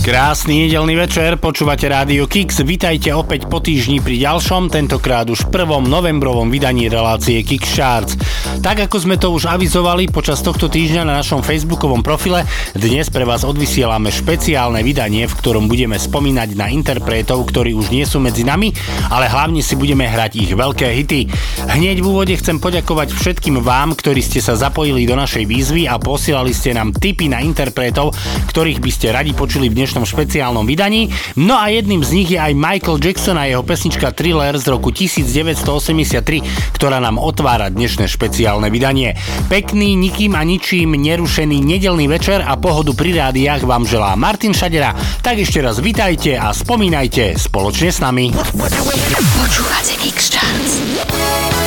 Krásny nedelný večer, počúvate Rádio Kix, vitajte opäť po týždni pri ďalšom, tentokrát už prvom novembrovom vydaní relácie Kix Charts. Tak ako sme to už avizovali počas tohto týždňa na našom facebookovom profile, dnes pre vás odvysielame špeciálne vydanie, v ktorom budeme spomínať na interpretov, ktorí už nie sú medzi nami, ale hlavne si budeme hrať ich veľké hity. Hneď v úvode chcem poďakovať všetkým vám, ktorí ste sa zapojili do našej výzvy a posielali ste nám tipy na interpretov, ktorých by ste radi počuli v dnešnom dnešnom špeciálnom vydaní. No a jedným z nich je aj Michael Jackson a jeho pesnička Thriller z roku 1983, ktorá nám otvára dnešné špeciálne vydanie. Pekný, nikým a ničím nerušený nedelný večer a pohodu pri rádiách vám želá Martin Šadera. Tak ešte raz vitajte a spomínajte spoločne s nami. Počúvate shall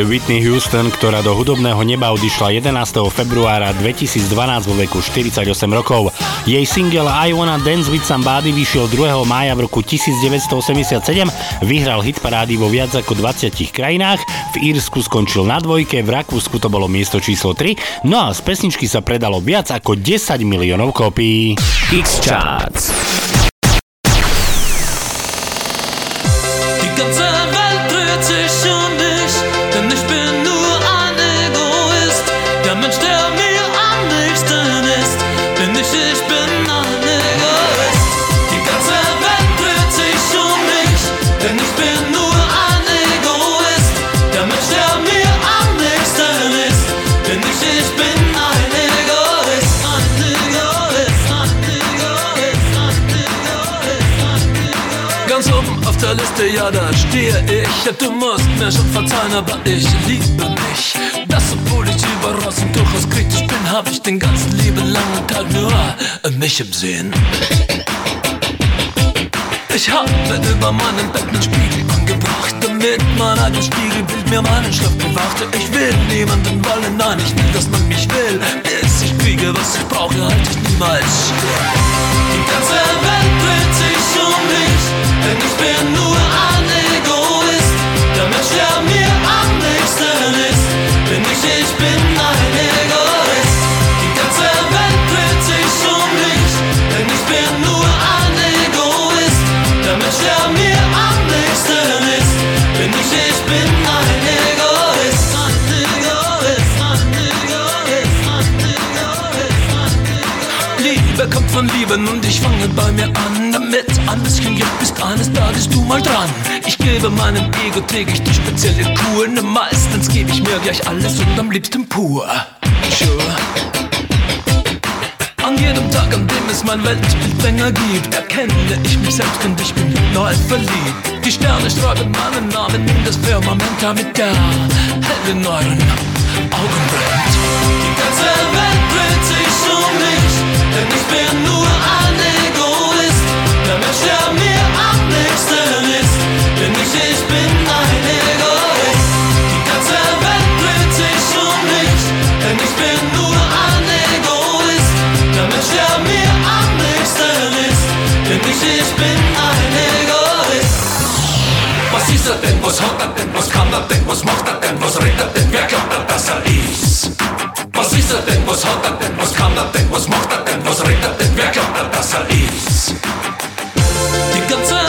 je Whitney Houston, ktorá do hudobného neba odišla 11. februára 2012 vo veku 48 rokov. Jej single I Wanna Dance With Somebody vyšiel 2. mája v roku 1987, vyhral hit parády vo viac ako 20 krajinách, v Írsku skončil na dvojke, v Rakúsku to bolo miesto číslo 3, no a z pesničky sa predalo viac ako 10 miliónov kópií. X-Charts stehe ich. Du musst mir schon verzeihen, aber ich liebe mich. Das, obwohl ich überaus und durchaus kritisch bin, hab ich den ganzen lieben langen Tag nur mich im Sinn. Ich habe über meinem Bett einen Spiegel angebracht, damit mein eigenes Spiegelbild mir meinen Schlaf bewachte. Ich will niemanden wollen, nein, ich will, dass man mich will. Bis ich kriege, was ich brauche, halt ich niemals still. Die ganze Welt dreht sich um mich, denn ich bin nur ein von Lieben und ich fange bei mir an damit. Ein bisschen Glück bist eines Tages du mal dran. Ich gebe meinem Ego täglich die spezielle Kur. Ne, meistens gebe ich mir gleich alles und am liebsten pur. Sure. An jedem Tag, an dem es mein Weltbild länger gibt, erkenne ich mich selbst und ich bin neu verliebt. Die Sterne schreiben meinen Namen in das Firmament, damit der hell in euren Augen brennt. Die ganze Welt dreht sich denn ich bin nur ein Egoist. Der Mensch, der mir am ist, bin ich, ich bin ein Egoist. Die ganze Welt dreht sich um mich, denn ich bin nur ein Egoist. Der Mensch, der mir am ist, bin ich, ich bin ein Egoist. Was ist er denn? Was hat er denn? Was kann er denn? Was macht er denn? Was redet er denn? Wer glaubt er, dass er ist? Ist er denn? Was hat er denn? Was kann er denn? Was macht er denn? Was redet er denn? Wer glaubt er, dass er ist? Die ganze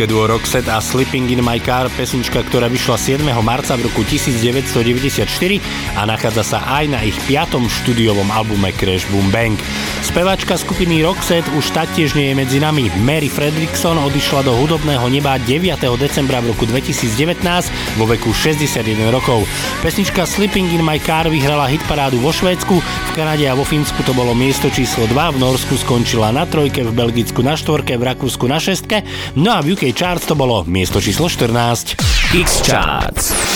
Švédske duo Roxette a Sleeping in my car, pesnička, ktorá vyšla 7. marca v roku 1994 a nachádza sa aj na ich piatom štúdiovom albume Crash Boom Bang. Spevačka skupiny Roxette už taktiež nie je medzi nami. Mary Fredrickson odišla do hudobného neba 9. decembra v roku 2019 vo veku 61 rokov. Pesnička Sleeping in my car vyhrala hitparádu vo Švédsku, v Kanade a vo Fínsku to bolo miesto číslo 2, v Norsku skončila na trojke, v Belgicku na štvorke, v Rakúsku na šestke, no a v UK Charts to bolo miesto číslo 14. X-Charts no,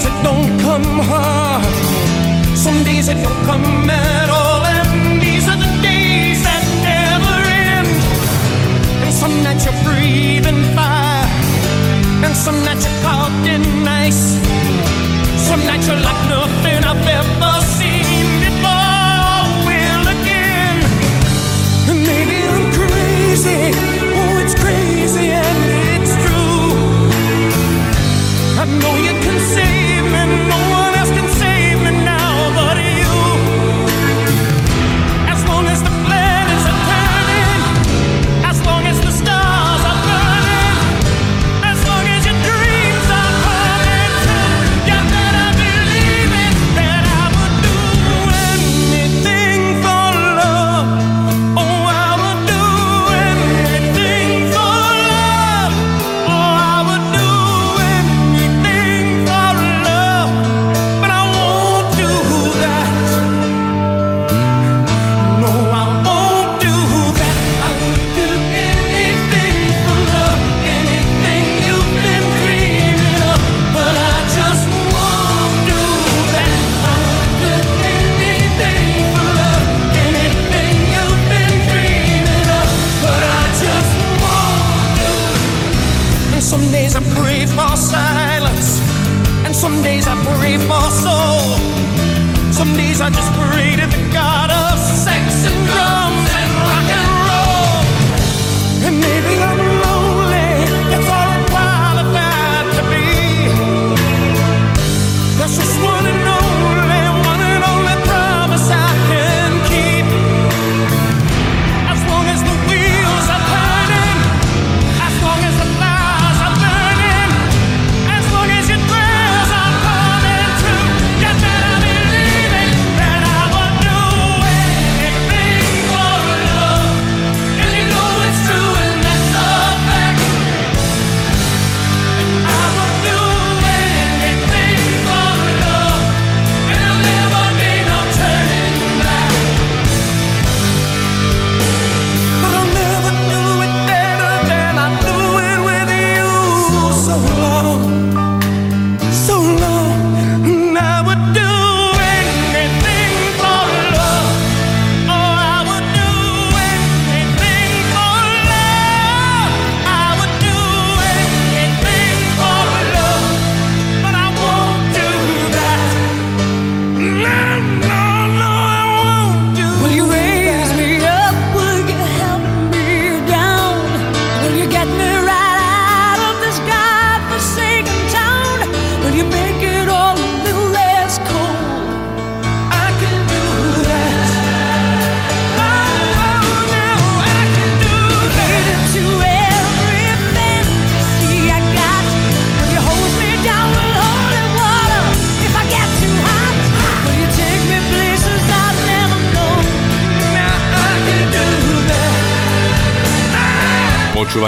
days it don't come hard. Some days it don't come at all, and these are the days that never end. And some nights you're breathing fire, and some nights you're caught in ice. Some nights you're like nothing I've ever seen before. Will again, and maybe I'm crazy. Oh, it's crazy and it's true. I know you can save me, no I just pray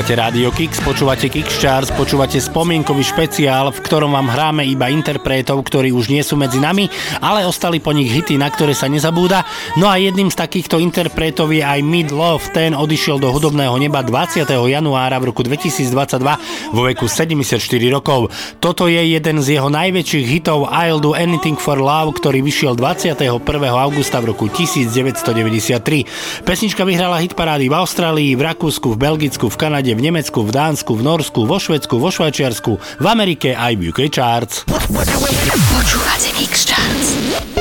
Počúvate Radio Kix, počúvate Charts, počúvate spomienkový špeciál, v ktorom vám hráme iba interpretov, ktorí už nie sú medzi nami, ale ostali po nich hity, na ktoré sa nezabúda. No a jedným z takýchto interpretov je aj Mid Love, ten odišiel do hudobného neba 20. januára v roku 2022 vo veku 74 rokov. Toto je jeden z jeho najväčších hitov I'll Do Anything for Love, ktorý vyšiel 21. augusta v roku 1993. Pesnička vyhrala hit parády v Austrálii, v Rakúsku, v Belgicku, v Kanade, v Nemecku, v Dánsku, v Norsku, vo Švedsku, vo Švajčiarsku, v Amerike aj v UK Charts. Počúvate Kix Charts.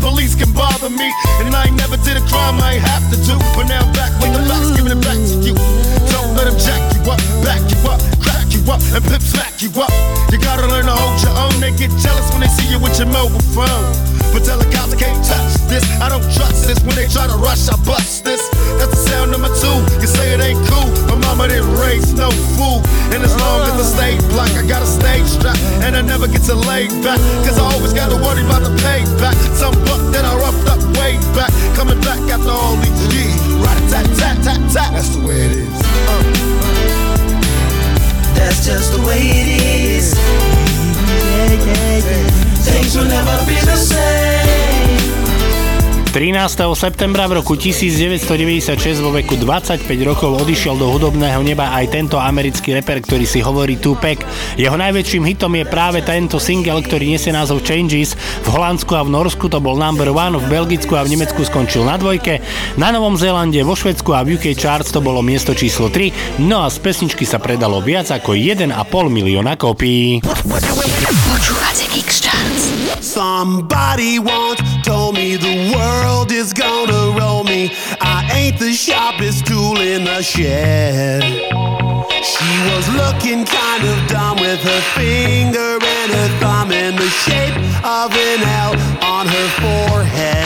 Police can bother me. And I ain't never did a crime I ain't have to do. But now I'm back with the facts, giving it back to you. Don't let them jack you up, back you up, crack you up, and pimp smack you up. You gotta learn to hold your own. They get jealous when they see you with your mobile phone. But tell the cops I can't touch this. I don't trust this. When they try to rush, I bust this. That's the sound number two. You say it ain't cool. My mama didn't no fool. And as long as I stay black, I got a stage strap. And I never get to lay back. Cause I always got to worry about the payback. Some buck that I roughed up way back. Coming back after all these years. Right tat tat tat tat. That's the way it is. Uh. That's just the way it is. Yeah, yeah, yeah. Things will never be the same. 13. septembra v roku 1996 vo veku 25 rokov odišiel do hudobného neba aj tento americký reper, ktorý si hovorí Tupac. Jeho najväčším hitom je práve tento single, ktorý nesie názov Changes. V Holandsku a v Norsku to bol number one, v Belgicku a v Nemecku skončil na dvojke, na Novom Zélande, vo Švedsku a v UK Charts to bolo miesto číslo 3, no a z pesničky sa predalo viac ako 1,5 milióna Charts. Somebody once told me the world is gonna roll me. I ain't the sharpest tool in the shed. She was looking kind of dumb with her finger and her thumb in the shape of an L on her forehead.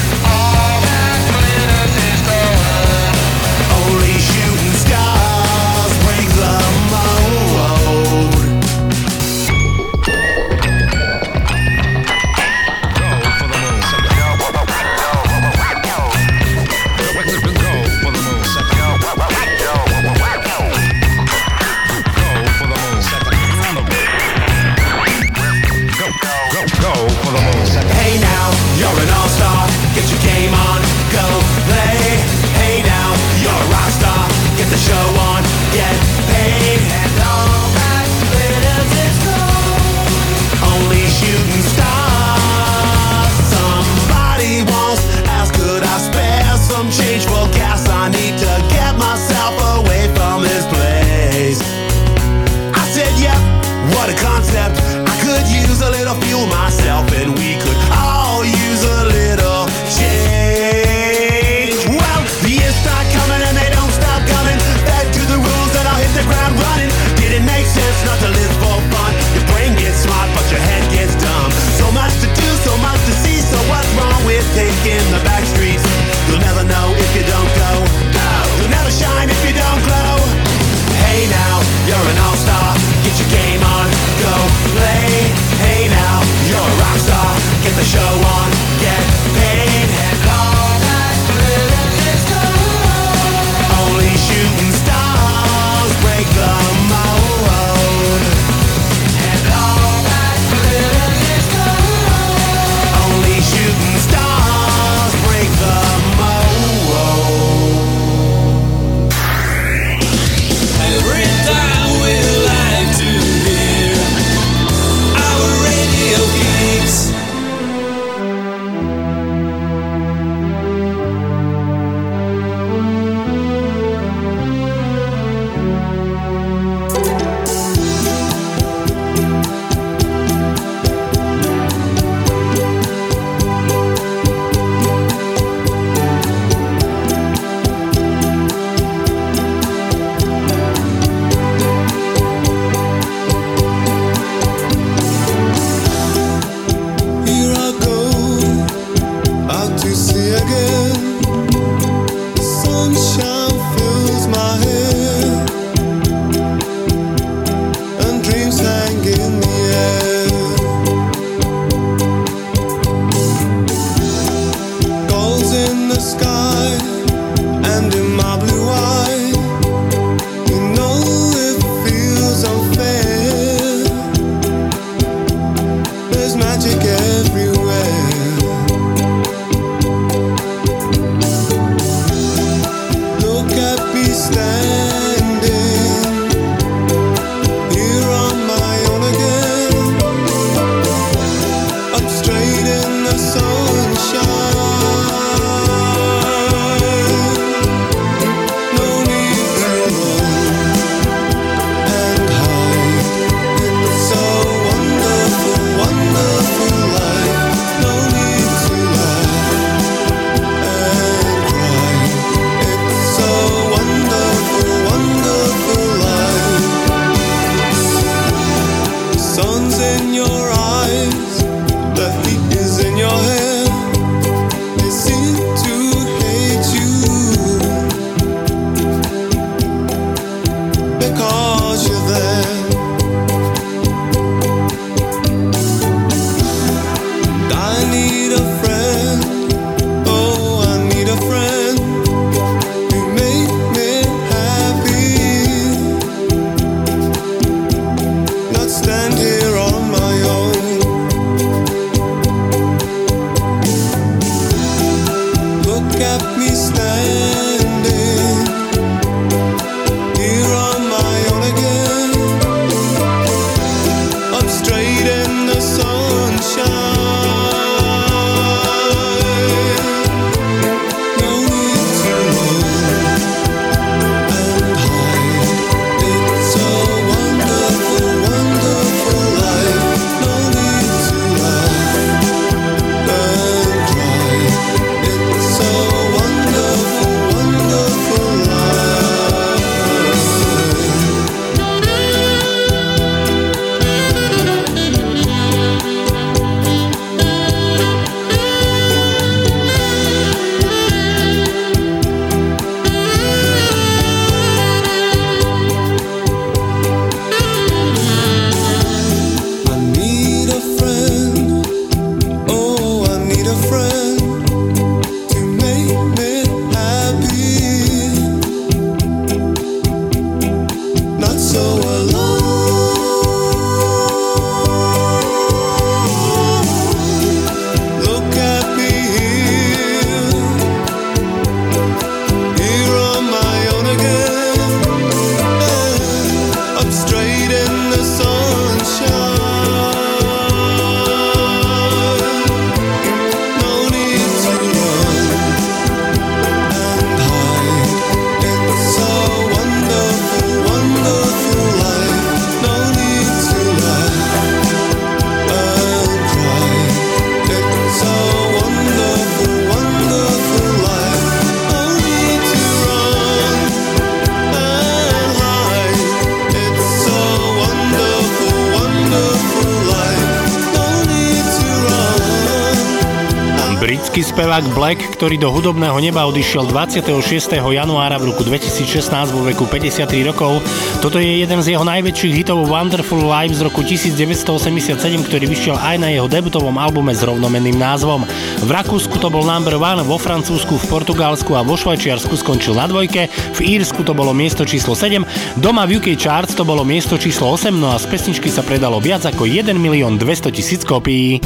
Spevák Black, ktorý do hudobného neba odišiel 26. januára v roku 2016 vo veku 53 rokov. Toto je jeden z jeho najväčších hitov Wonderful Life z roku 1987, ktorý vyšiel aj na jeho debutovom albume s rovnomenným názvom. V Rakúsku to bol number one, vo Francúzsku, v Portugalsku a vo Švajčiarsku skončil na dvojke, v Írsku to bolo miesto číslo 7, doma v UK Charts to bolo miesto číslo 8, no a z pesničky sa predalo viac ako 1 milión 200 tisíc kópií.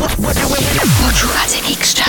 Počúvate Kix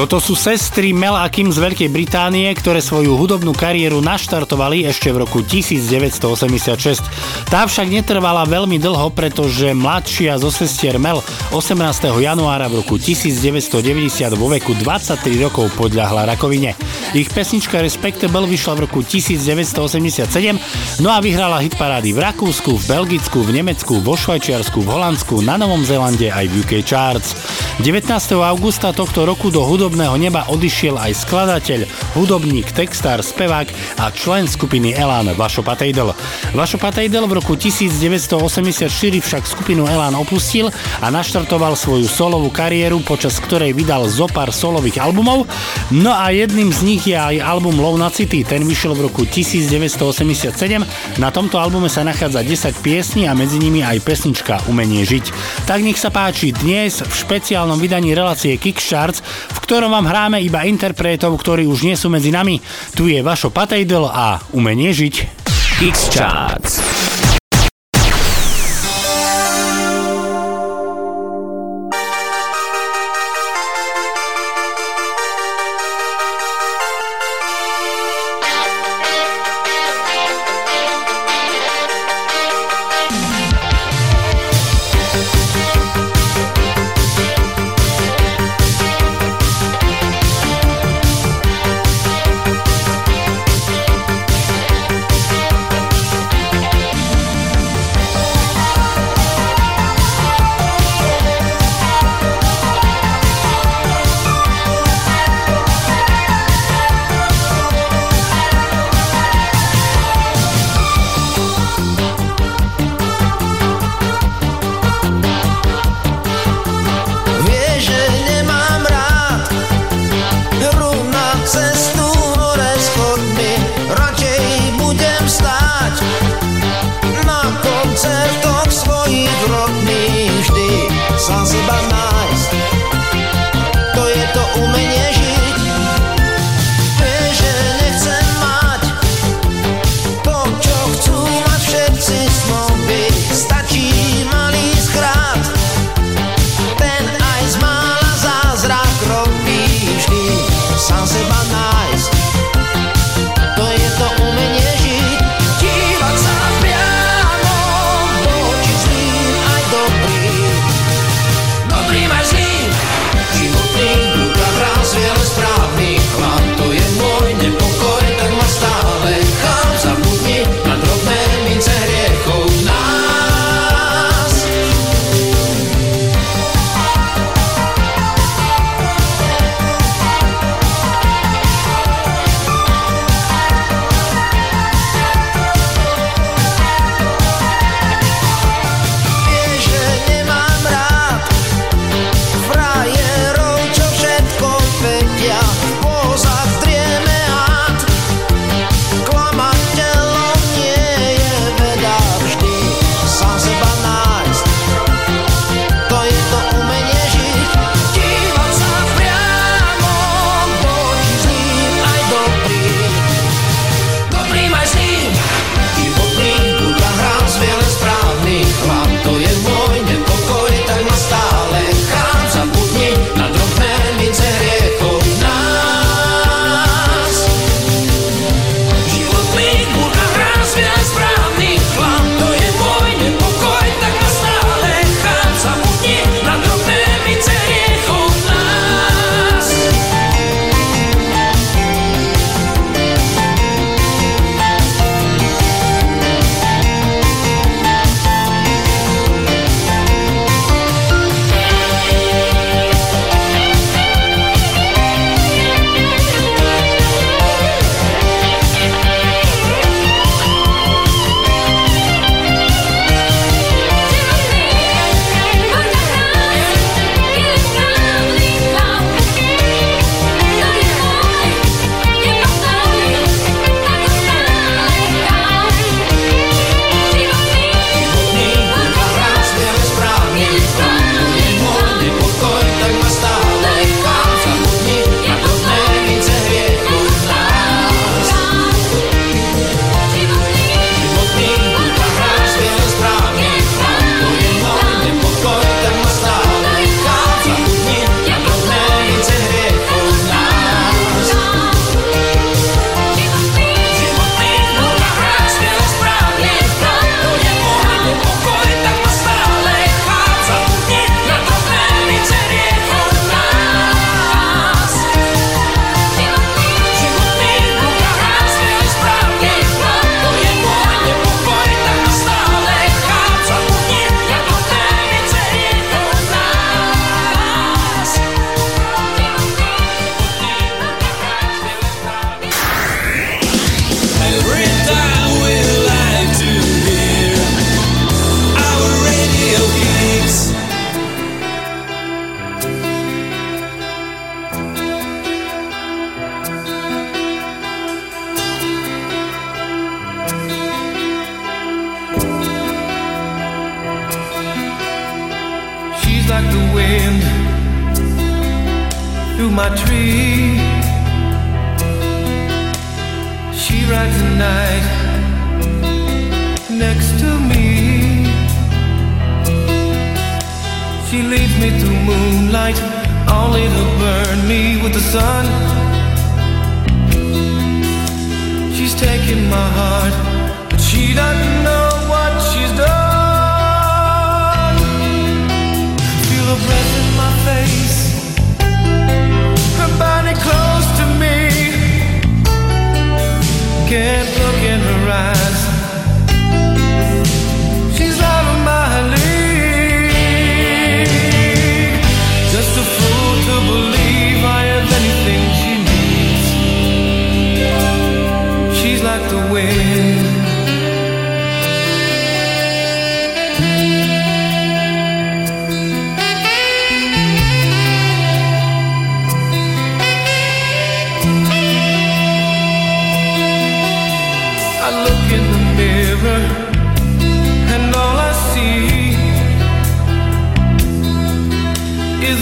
Toto sú sestry Mel a Kim z Veľkej Británie, ktoré svoju hudobnú kariéru naštartovali ešte v roku 1986. Tá však netrvala veľmi dlho, pretože mladšia zo sestier Mel 18. januára v roku 1990 vo veku 23 rokov podľahla rakovine. Ich pesnička Respectable vyšla v roku 1987, no a vyhrala hitparády v Rakúsku, v Belgicku, v Nemecku, vo Švajčiarsku, v Holandsku, na Novom Zélande aj v UK Charts. 19. augusta tohto roku do hudobného neba odišiel aj skladateľ, hudobník, textár, spevák a člen skupiny Elan Vašo Patejdl. Vašo Patejdl v roku 1984 však skupinu Elan opustil a naštartoval svoju solovú kariéru, počas ktorej vydal zo pár solových albumov. No a jedným z nich je aj album Love na City, ten vyšiel v roku 1987. Na tomto albume sa nachádza 10 piesní a medzi nimi aj pesnička Umenie žiť. Tak nech sa páči dnes v špeciálnom vydaní relácie Kickstarts, v ktorom vám hráme iba interpretov, ktorí už nie sú medzi nami. Tu je Vašo Patejdl a Umenie žiť. Kickstarts.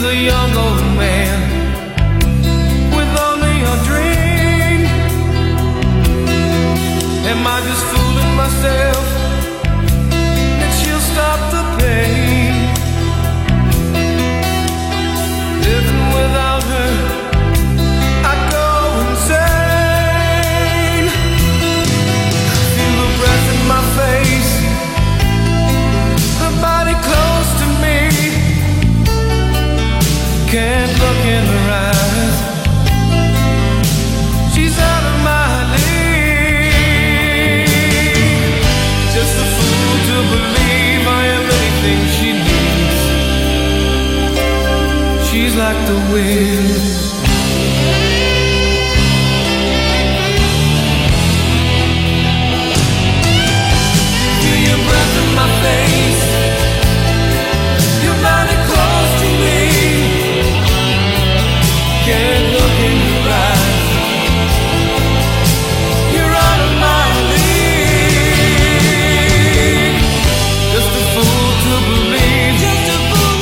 A young old man with only a dream. Am I just fooling myself like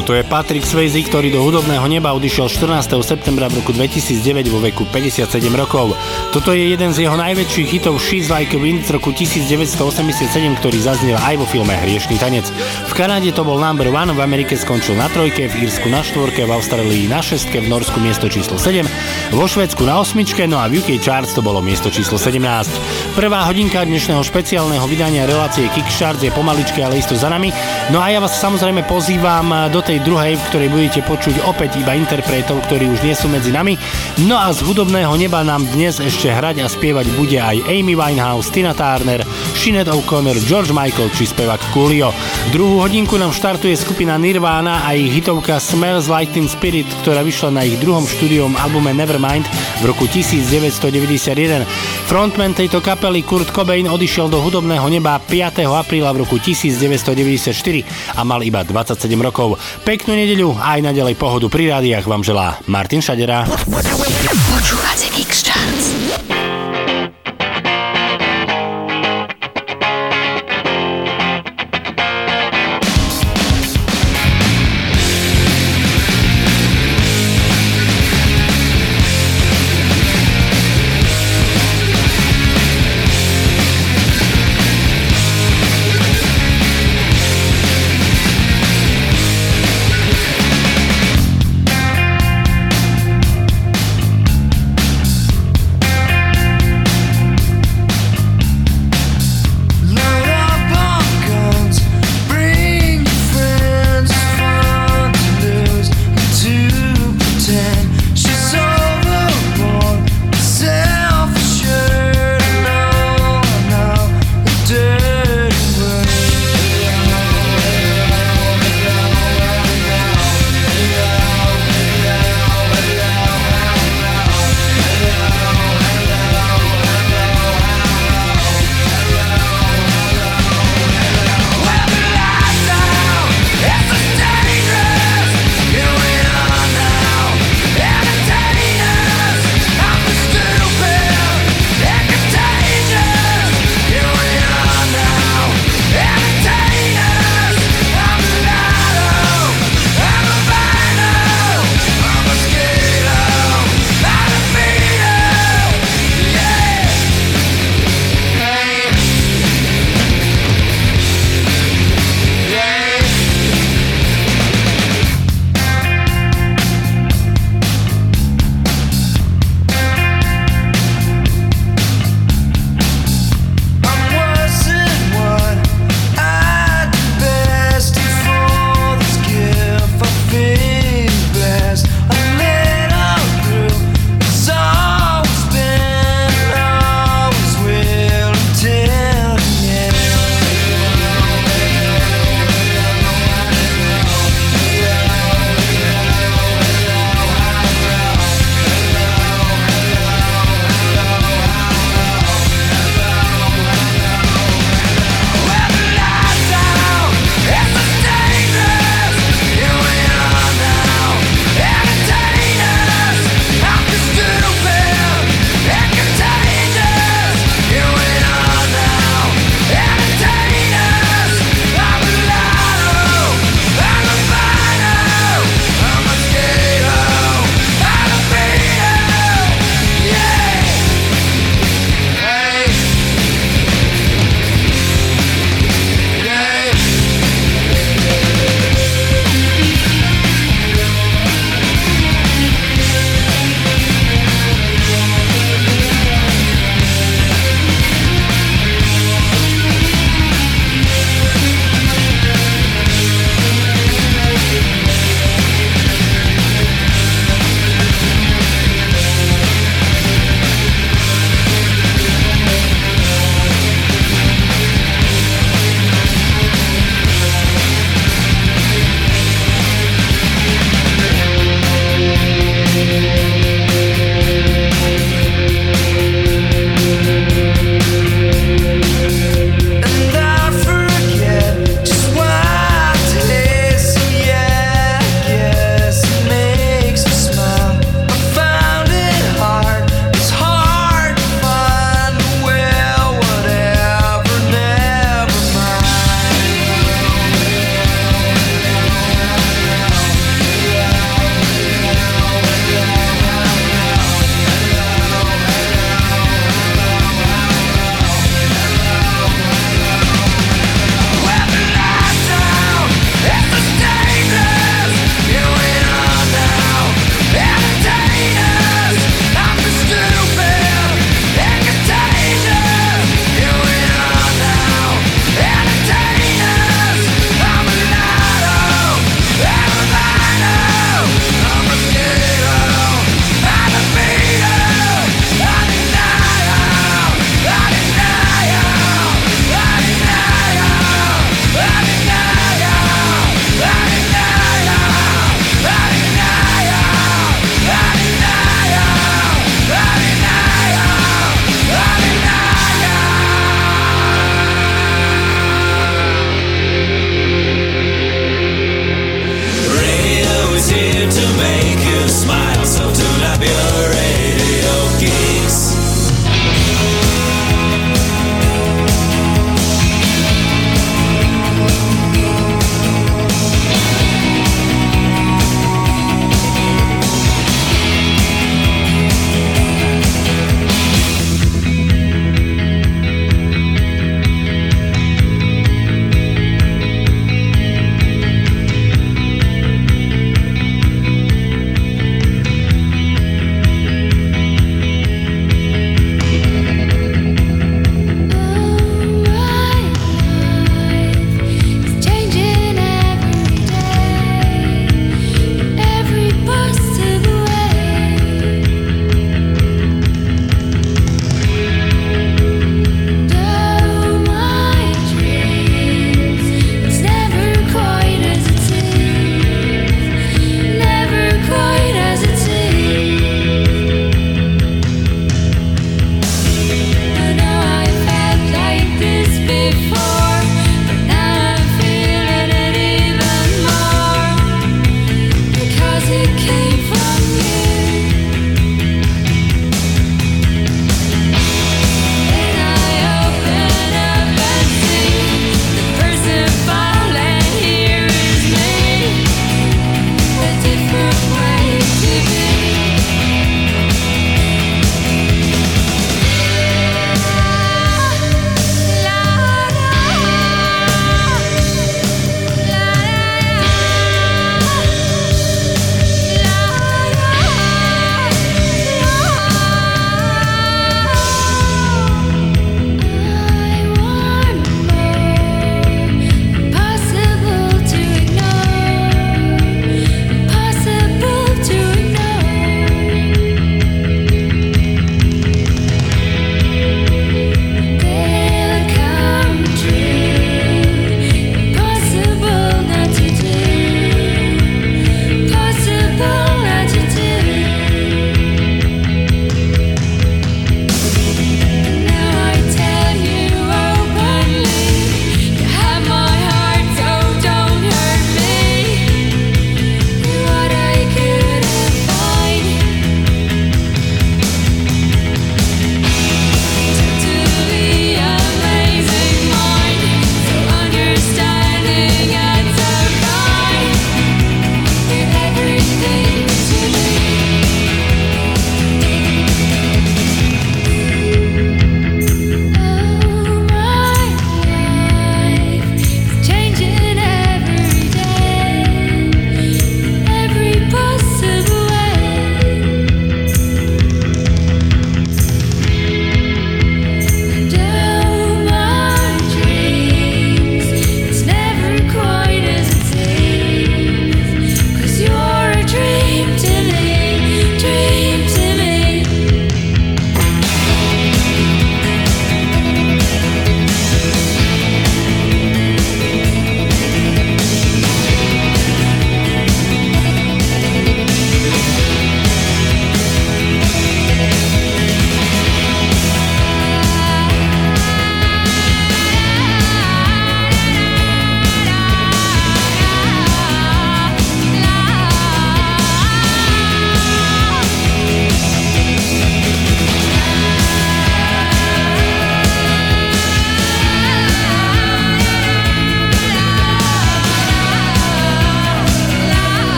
Toto je Patrick Swayze, ktorý do hudobného neba odišiel 14. septembra v roku 2009 vo veku 57 rokov. Toto je jeden z jeho najväčších hitov She's Like a Wind z roku 1987, ktorý zaznel aj vo filme Hriešný tanec. V Kanáde to bol number one, v Amerike skončil na trojke, v Írsku na štvorke, v Austrálii na šestke, v Norsku miesto číslo 7, vo Švedsku na osmičke, no a v UK Charts to bolo miesto číslo 17. Prvá hodinka dnešného špeciálneho vydania relácie Kickcharts je pomaličke, ale isto za nami. No a ja vás samozrejme pozývam do tej druhej, v ktorej budete počuť opäť iba interpretov, ktorí už nie sú medzi nami. No a z hudobného neba nám dnes ešte hrať a spievať bude aj Amy Winehouse, Tina Turner, Sinead O'Connor, George Michael či spevák Coolio. Druhú hodinku nám štartuje skupina Nirvana a ich hitovka Smells Teen Spirit, ktorá vyšla na ich druhom štúdiom albume Nevermind v roku 1991. Frontman tejto kapely Kurt Cobain odišiel do hudobného neba 5. apríla v roku 1994 a mal iba 27 rokov. Peknú nedeľu a aj naďalej pohodu pri rádiách vám želá Martin Šadera. Počúvate Kix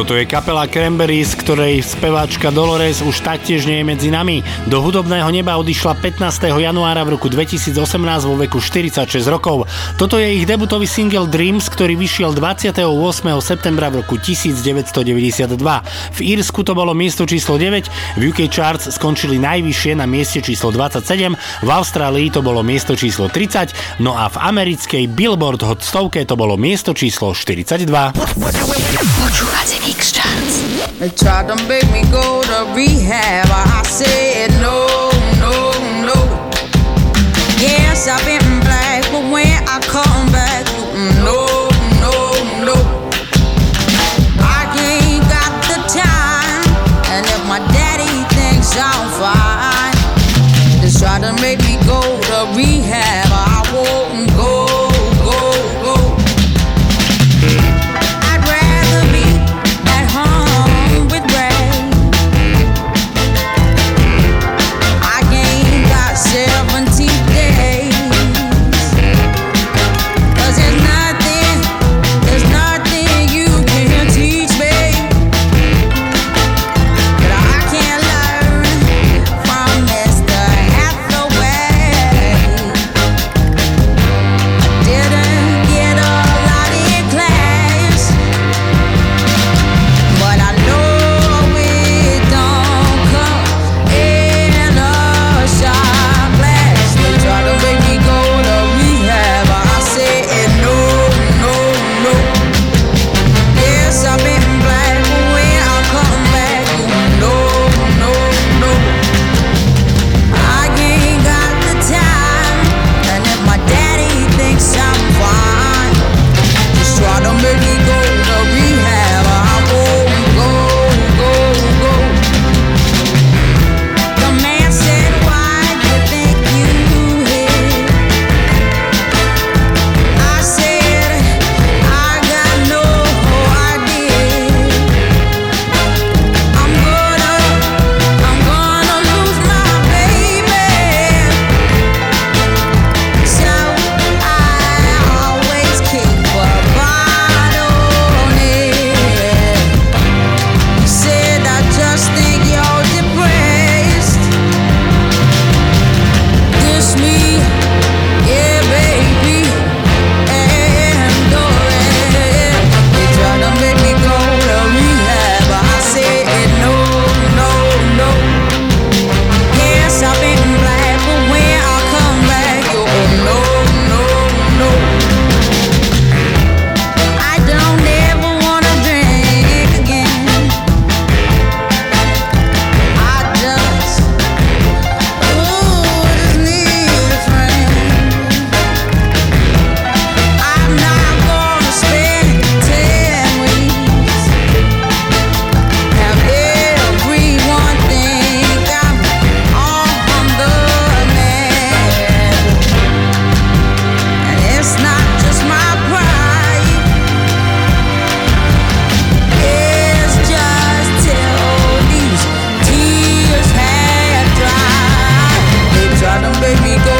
Toto je kapela Cranberries, ktorej speváčka Dolores už taktiež nie je medzi nami. Do hudobného neba odišla 15. januára v roku 2018 vo veku 46 rokov. Toto je ich debutový single Dreams, ktorý vyšiel 28. septembra v roku 1992. V Írsku to bolo miesto číslo 9, v UK Charts skončili najvyššie na mieste číslo 27, v Austrálii to bolo miesto číslo 30, no a v americkej Billboard Hot 100 to bolo miesto číslo 42. Počúvate Kix Charts. They tried to make me go to rehab. I said no, no, no. Yes, I've been try to make me go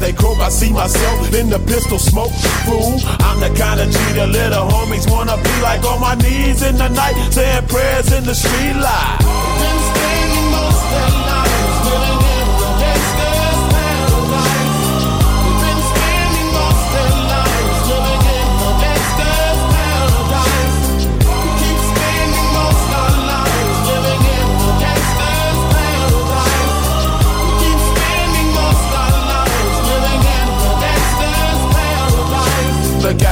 They croak, I see myself in the pistol smoke. Fool, I'm the kind of G the little homies wanna be like on my knees in the night, saying prayers in the street light.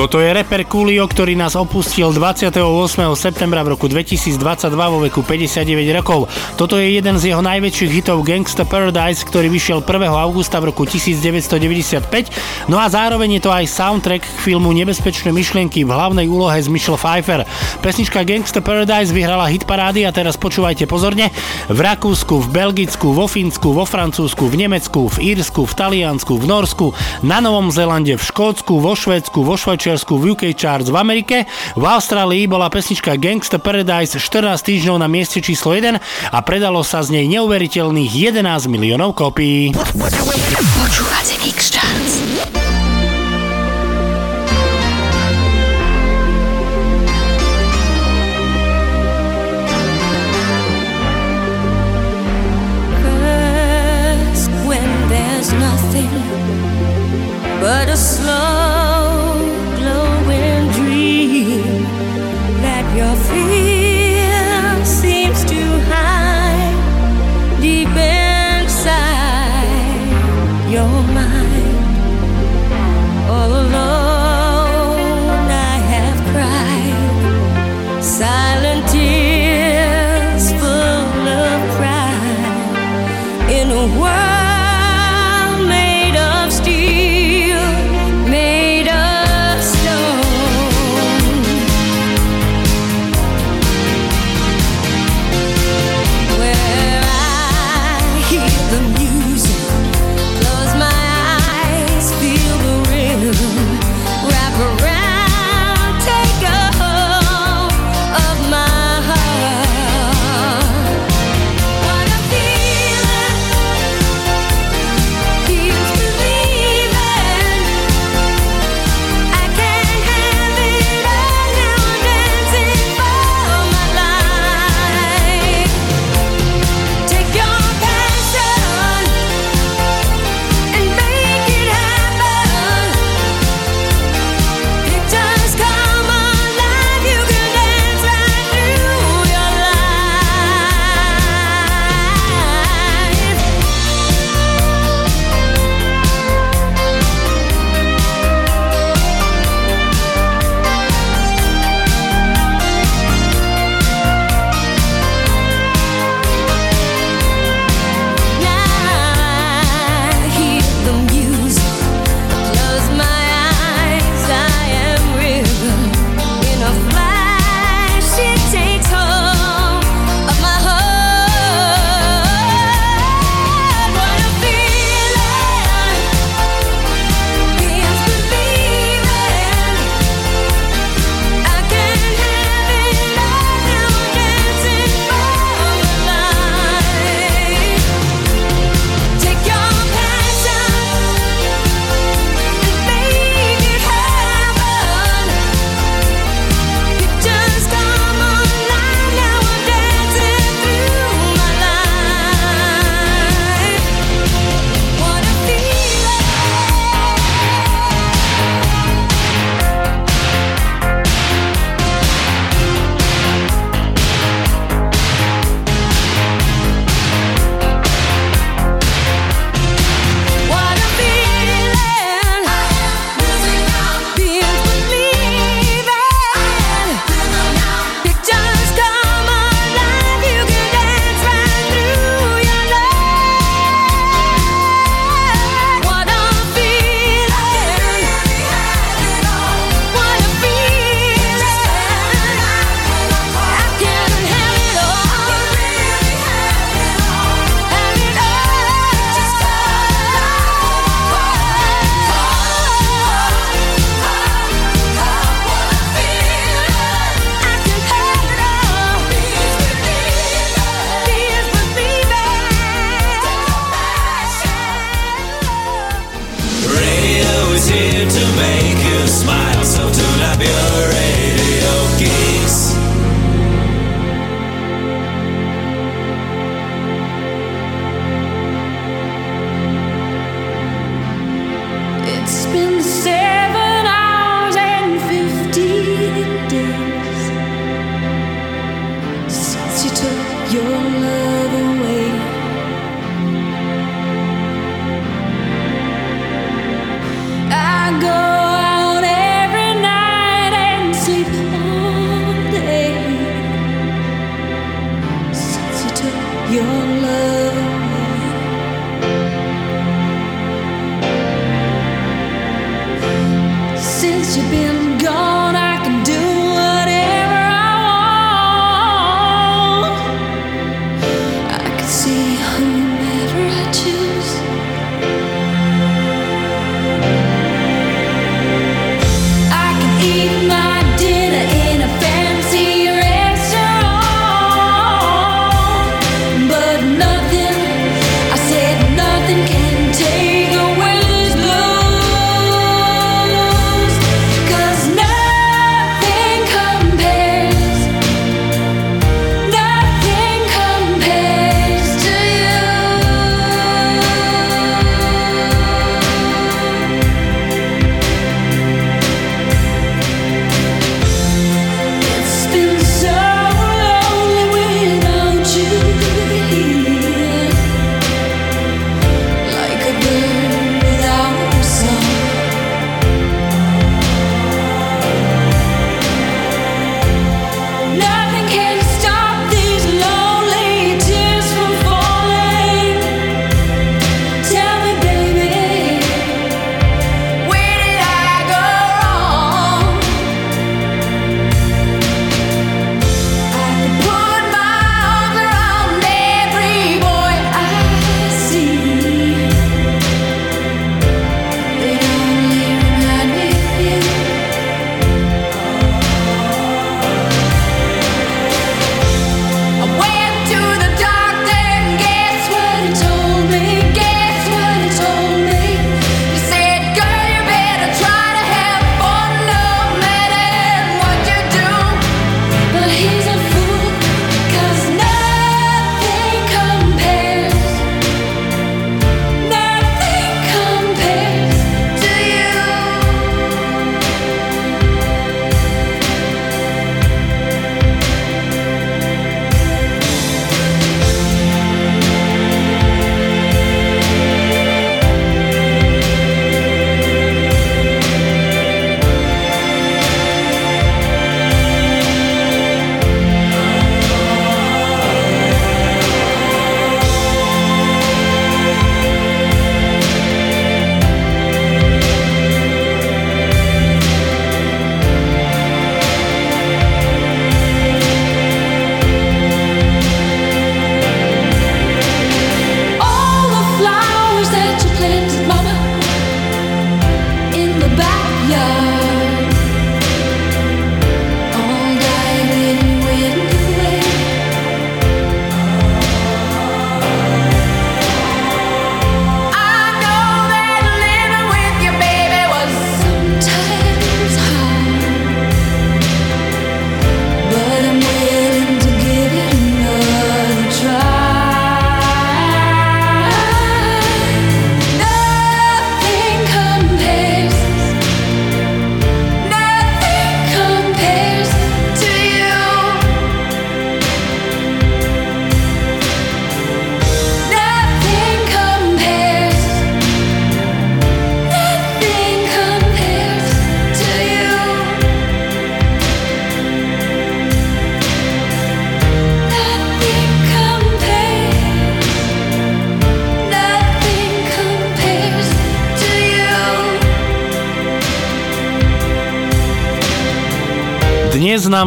Toto je reper Coolio, ktorý nás opustil 28. septembra v roku 2022 vo veku 59 rokov. Toto je jeden z jeho najväčších hitov Gangsta Paradise, ktorý vyšiel 1. augusta v roku 1995. No a zároveň je to aj soundtrack k filmu Nebezpečné myšlienky v hlavnej úlohe z Michelle Pfeiffer. Pesnička Gangsta Paradise vyhrala hit parády a teraz počúvajte pozorne. V Rakúsku, v Belgicku, vo Fínsku, vo Francúzsku, v Nemecku, v Írsku, v Taliansku, v Norsku, na Novom Zélande, v Škótsku, vo Švédsku, vo Švajčiarsku, v UK Charts v Amerike. V Austrálii bola pesnička Gangsta Paradise 14 týždňov na mieste číslo 1 a predalo sa z nej neuveriteľných 11 miliónov kopií. Počúvate Kix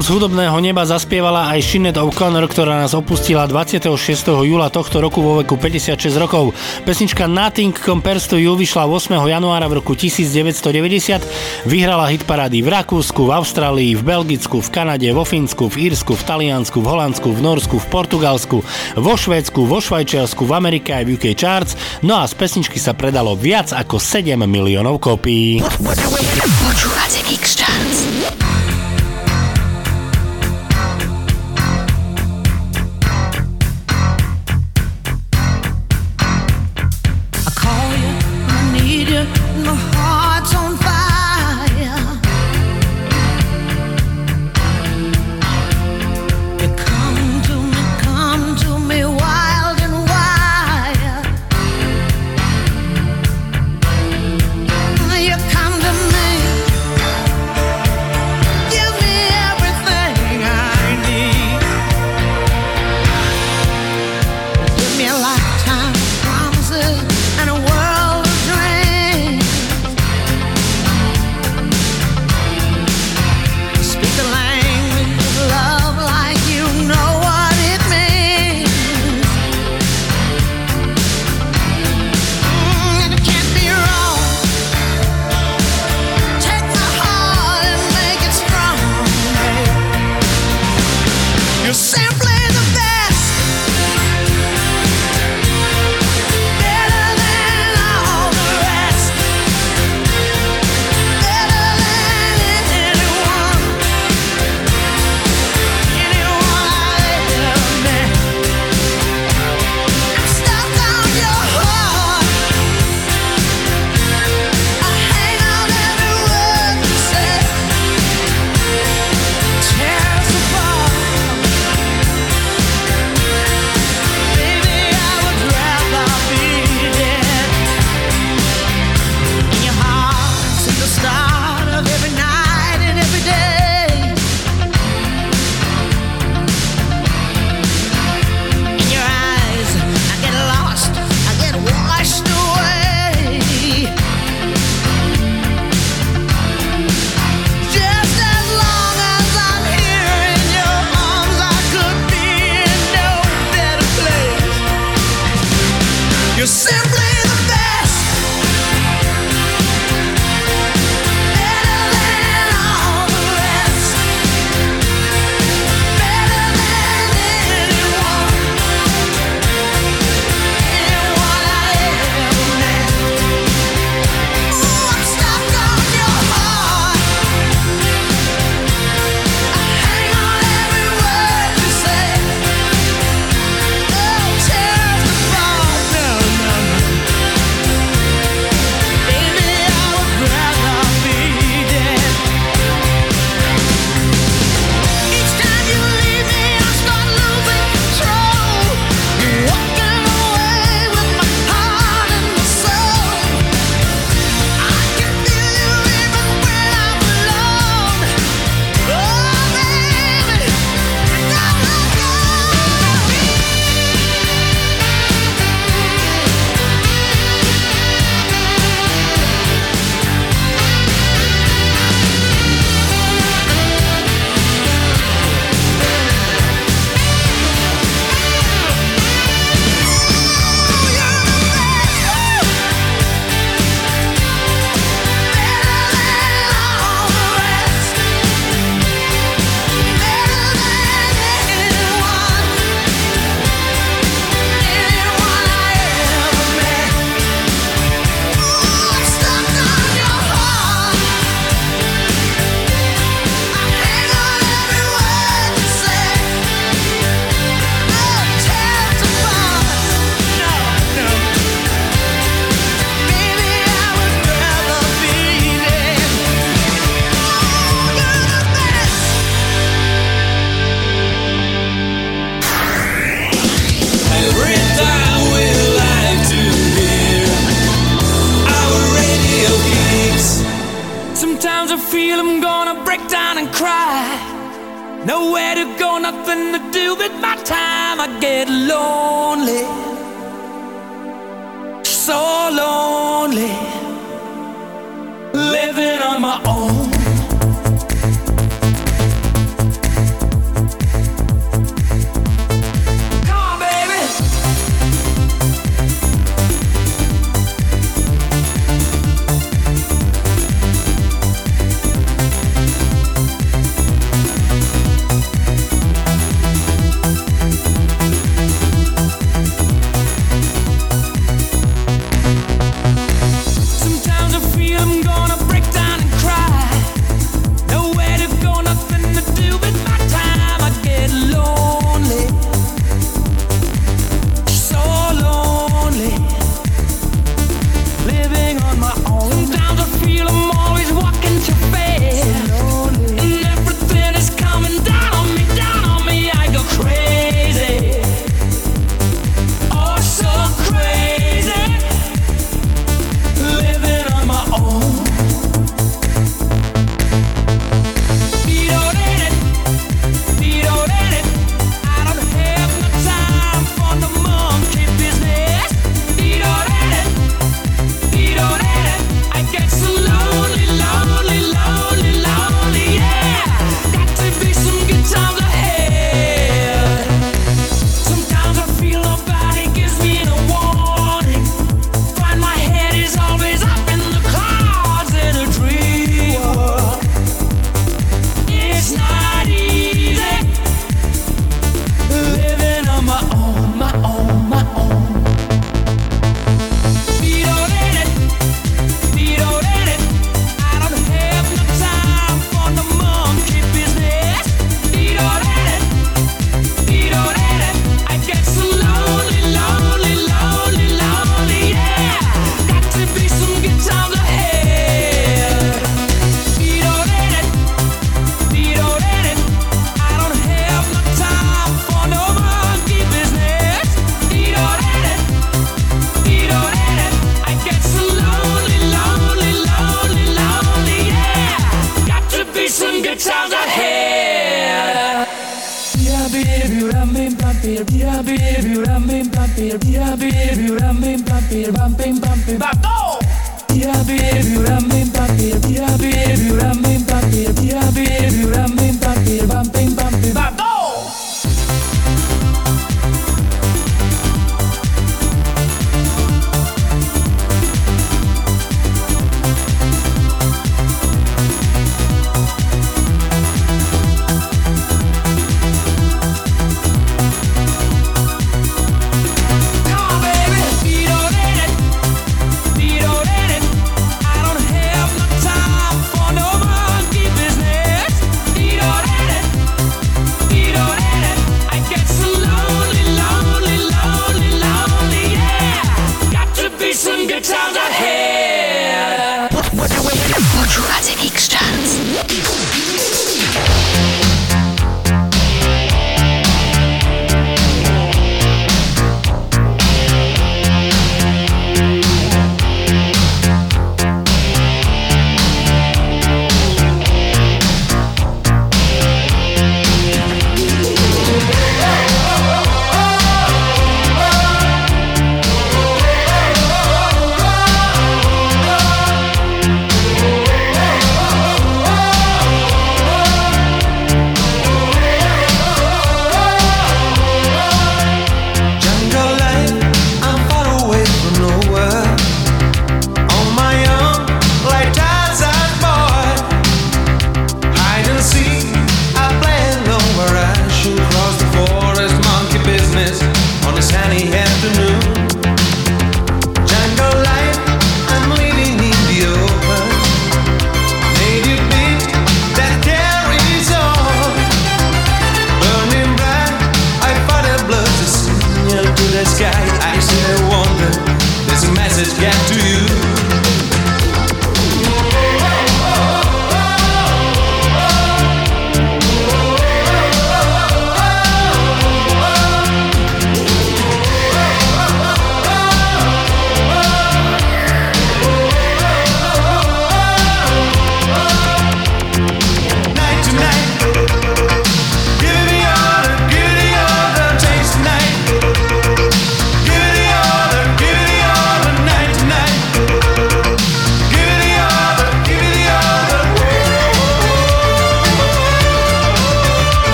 nám z hudobného neba zaspievala aj Sinead O'Connor, ktorá nás opustila 26. júla tohto roku vo veku 56 rokov. Pesnička Nothing Compares to You vyšla 8. januára v roku 1990, vyhrala hit parády v Rakúsku, v Austrálii, v Belgicku, v Kanade, vo Fínsku, v Írsku, v Taliansku, v Holandsku, v Norsku, v Portugalsku, vo Švédsku, vo Švajčiarsku, v Amerike aj v UK Charts, no a z pesničky sa predalo viac ako 7 miliónov kópií. Počúvate Mix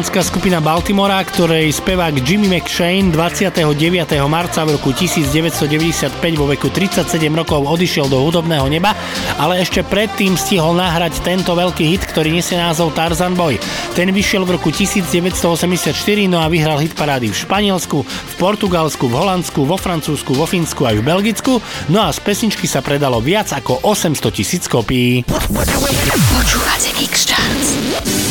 kanadská skupina Baltimora, ktorej spevák Jimmy McShane 29. marca v roku 1995 vo veku 37 rokov odišiel do hudobného neba, ale ešte predtým stihol nahrať tento veľký hit, ktorý nesie názov Tarzan Boy. Ten vyšiel v roku 1984, no a vyhral hit parády v Španielsku, v Portugalsku, v Holandsku, vo Francúzsku, vo Fínsku aj v Belgicku, no a z pesničky sa predalo viac ako 800 tisíc kopií. Počúvate Mix Chance.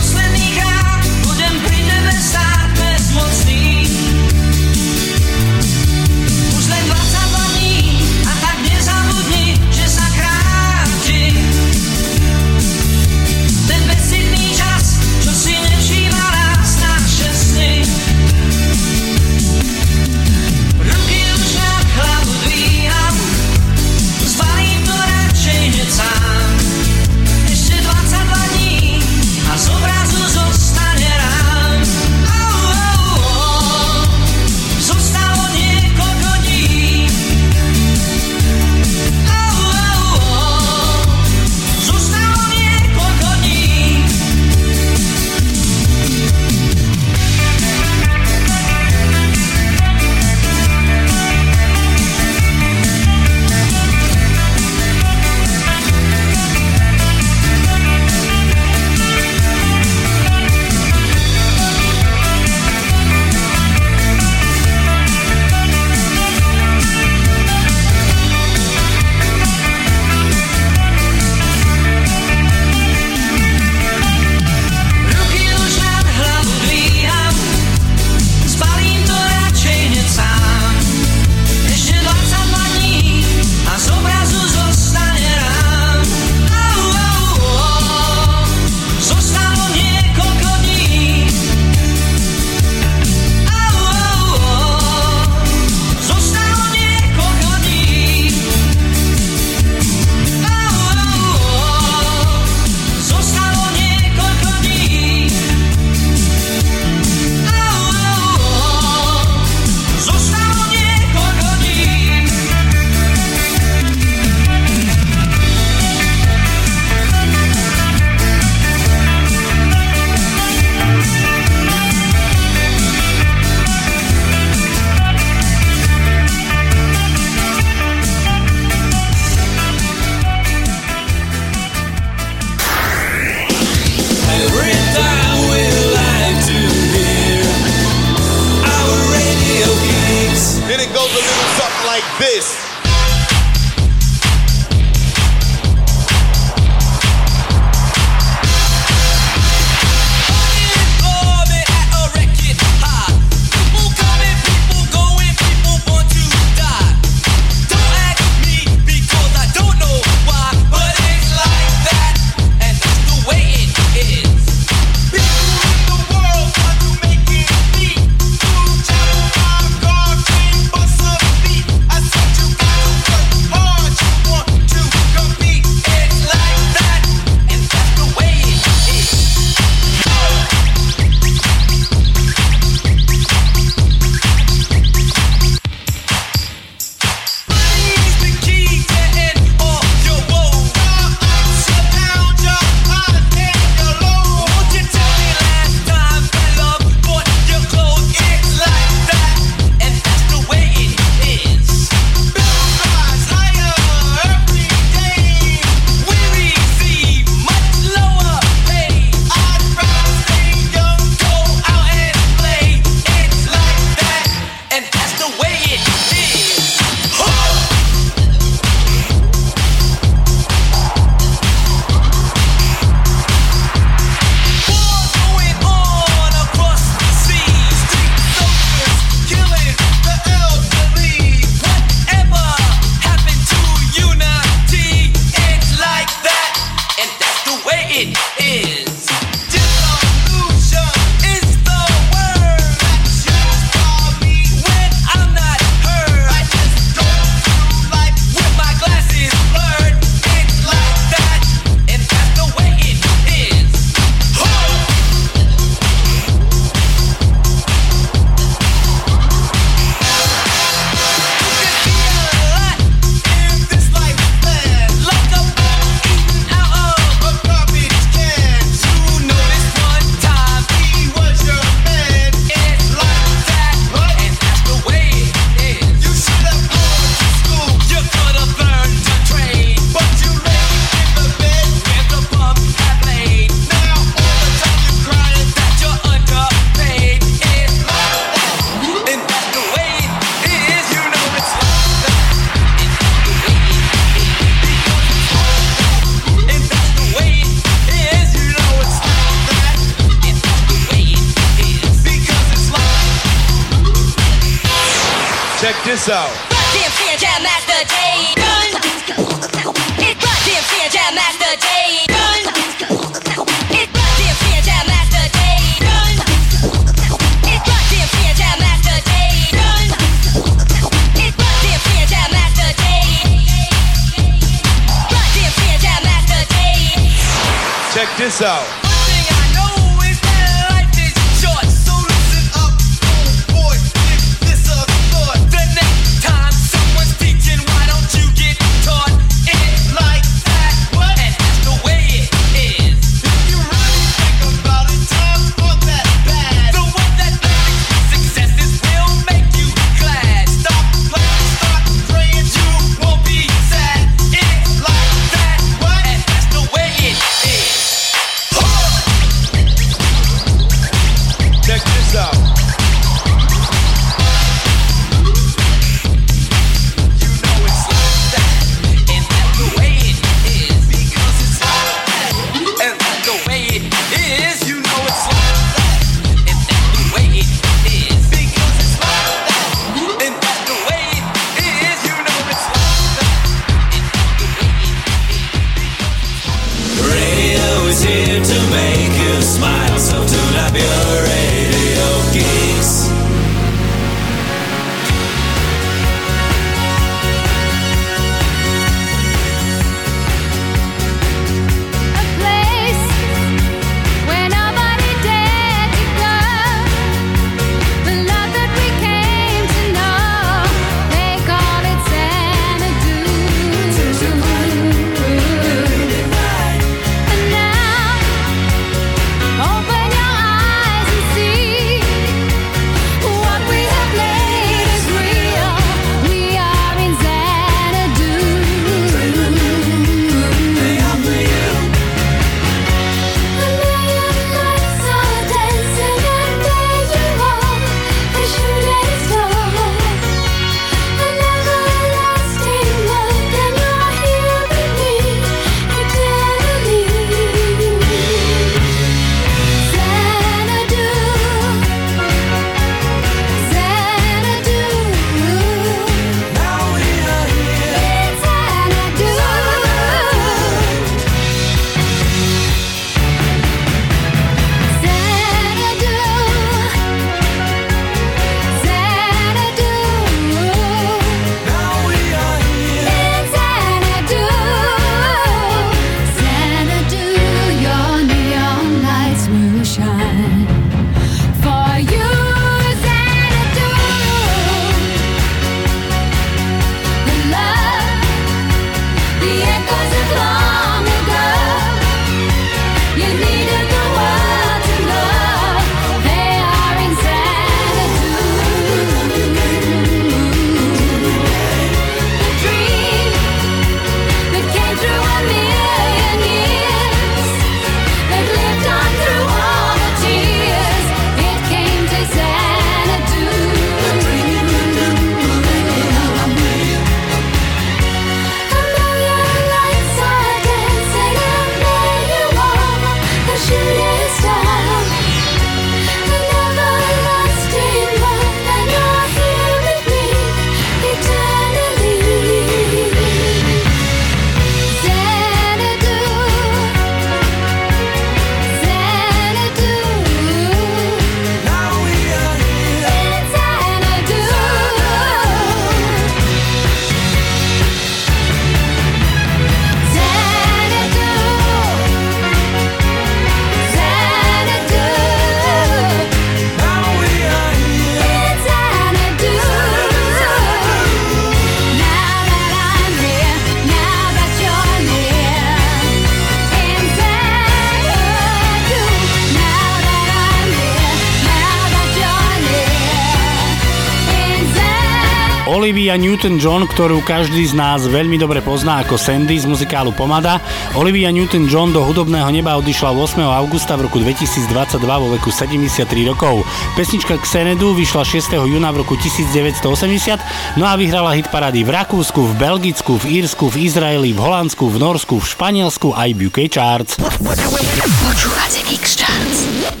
Olivia Newton-John, ktorú každý z nás veľmi dobre pozná ako Sandy z muzikálu Pomada. Olivia Newton-John do hudobného neba odišla 8. augusta v roku 2022 vo veku 73 rokov. Pesnička Xenedu vyšla 6. júna v roku 1980, no a vyhrala hit parády v Rakúsku, v Belgicku, v Írsku, v Izraeli, v Holandsku, v Norsku, v Španielsku aj v UK Charts. Počúvate X Charts.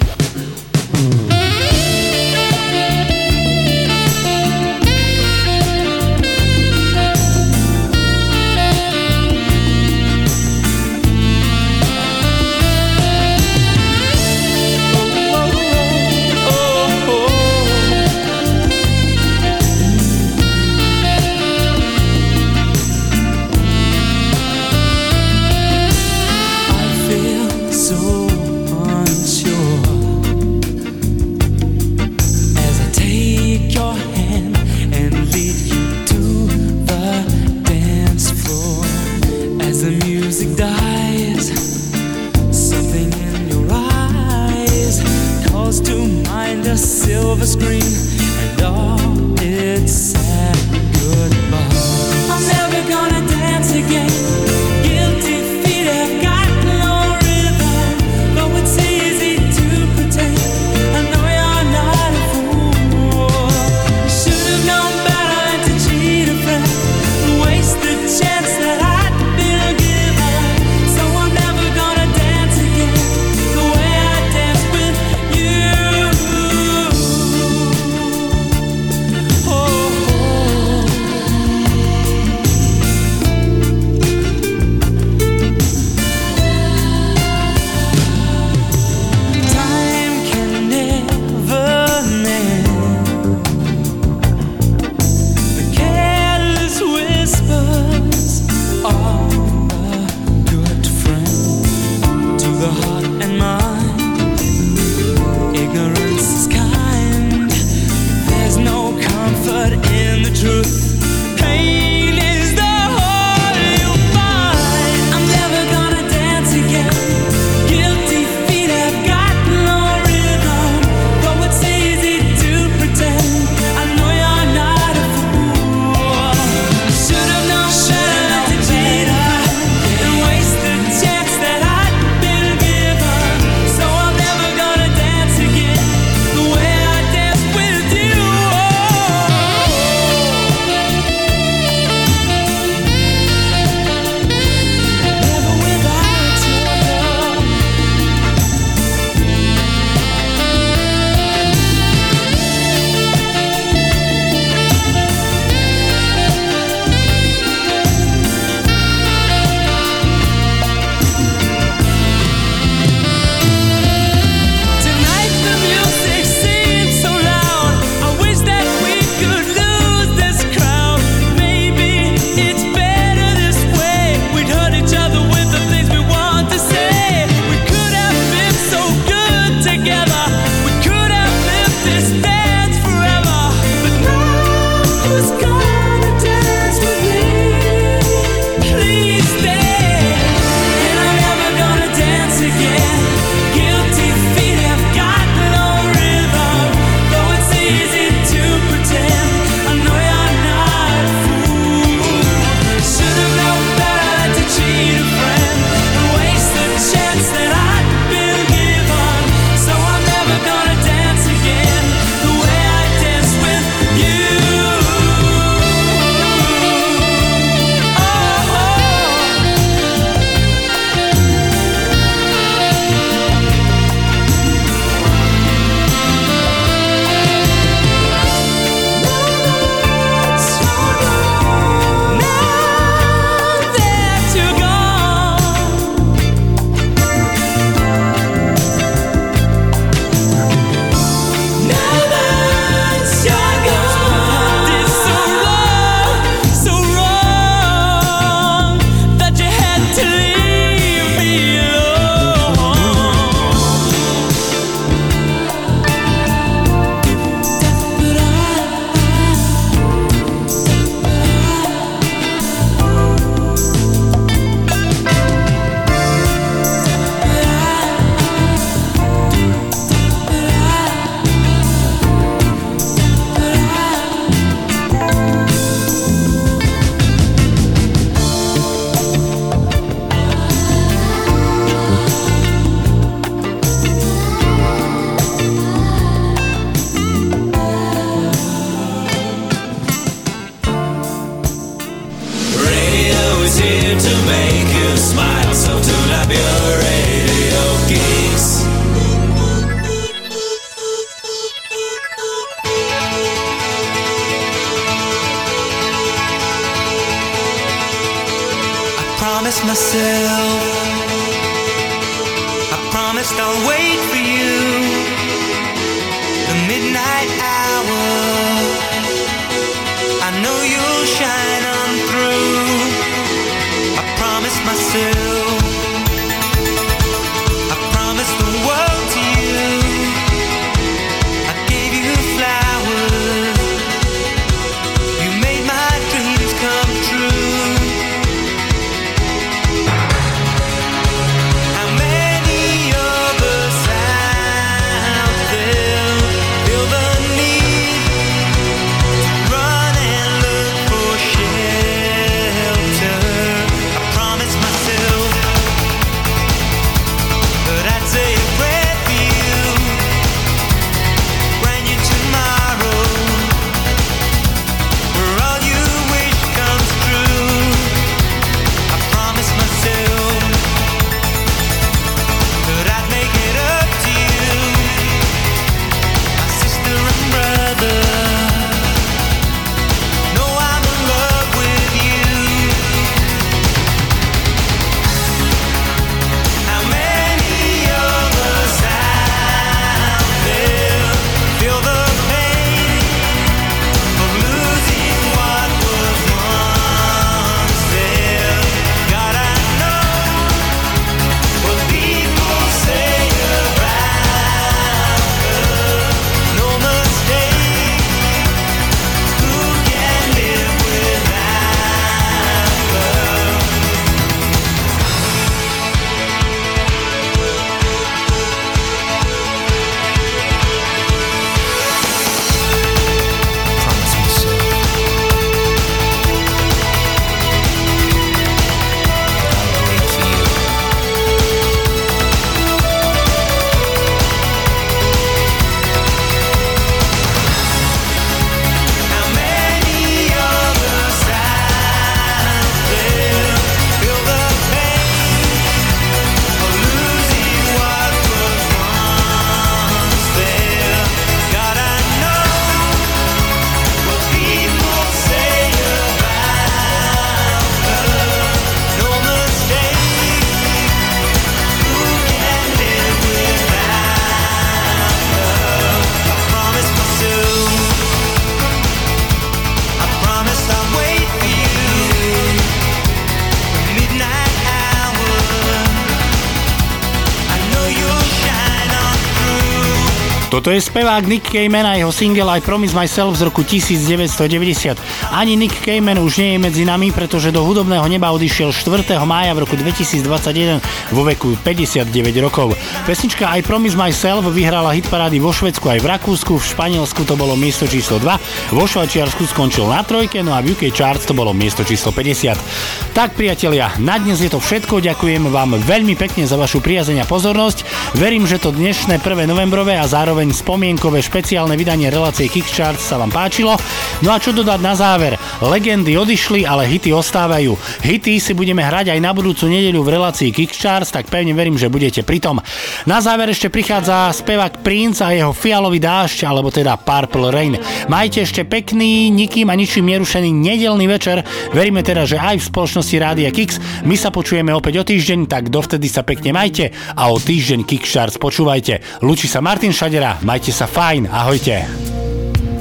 Toto je spevák Nick Cayman a jeho single I Promise Myself z roku 1990. Ani Nick Cayman už nie je medzi nami, pretože do hudobného neba odišiel 4. mája v roku 2021 vo veku 59 rokov. Pesnička I Promise Myself vyhrala hitparády vo Švedsku aj v Rakúsku, v Španielsku to bolo miesto číslo 2, vo Švajčiarsku skončil na trojke, no a v UK Charts to bolo miesto číslo 50. Tak priatelia, na dnes je to všetko, ďakujem vám veľmi pekne za vašu priazeň a pozornosť. Verím, že to dnešné 1. novembrové a zároveň spomienkové špeciálne vydanie relácie Kickcharts sa vám páčilo. No a čo dodať na záver? Legendy odišli, ale hity ostávajú. Hity si budeme hrať aj na budúcu nedeľu v relácii Kickcharts, tak pevne verím, že budete pritom. Na záver ešte prichádza spevák Prince a jeho fialový dážď, alebo teda Purple Rain. Majte ešte pekný, nikým a ničím nerušený nedelný večer. Veríme teda, že aj v spoločnosti Rádia Kix. My sa počujeme opäť o týždeň, tak dovtedy sa pekne majte a o týždeň Kickstarts počúvajte. Lučí sa Martin Šadera, majte sa fajn, ahojte.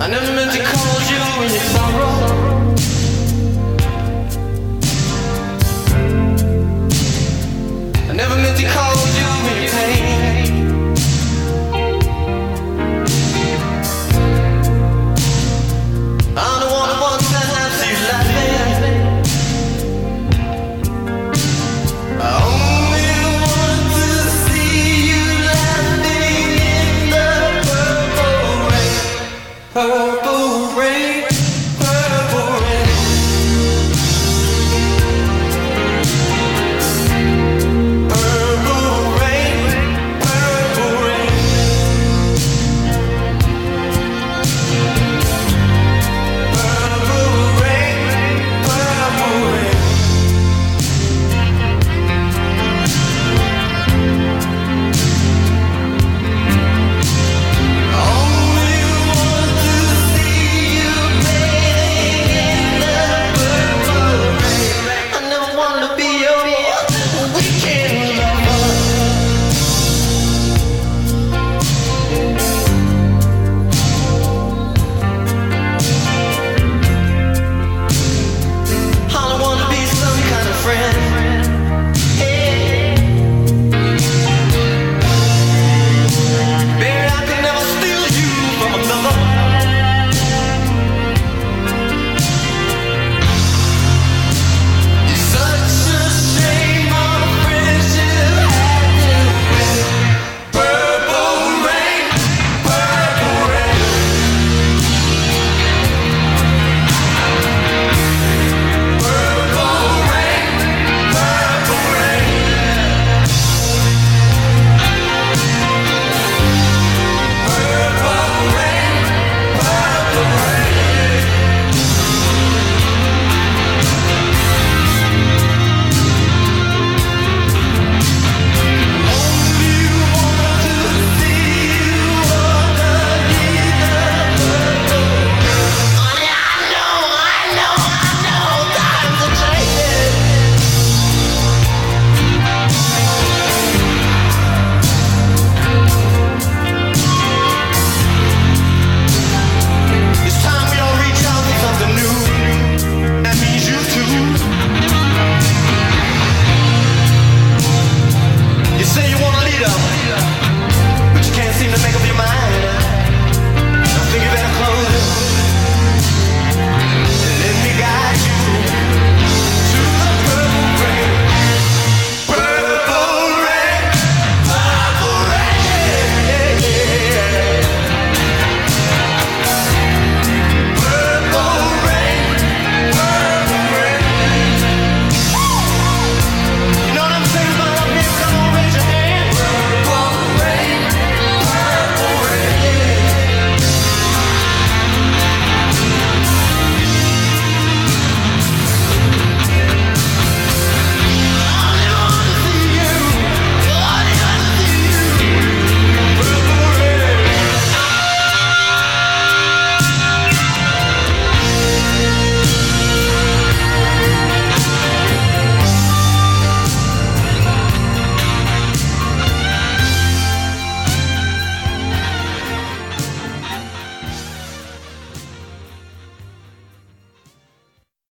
I never meant to call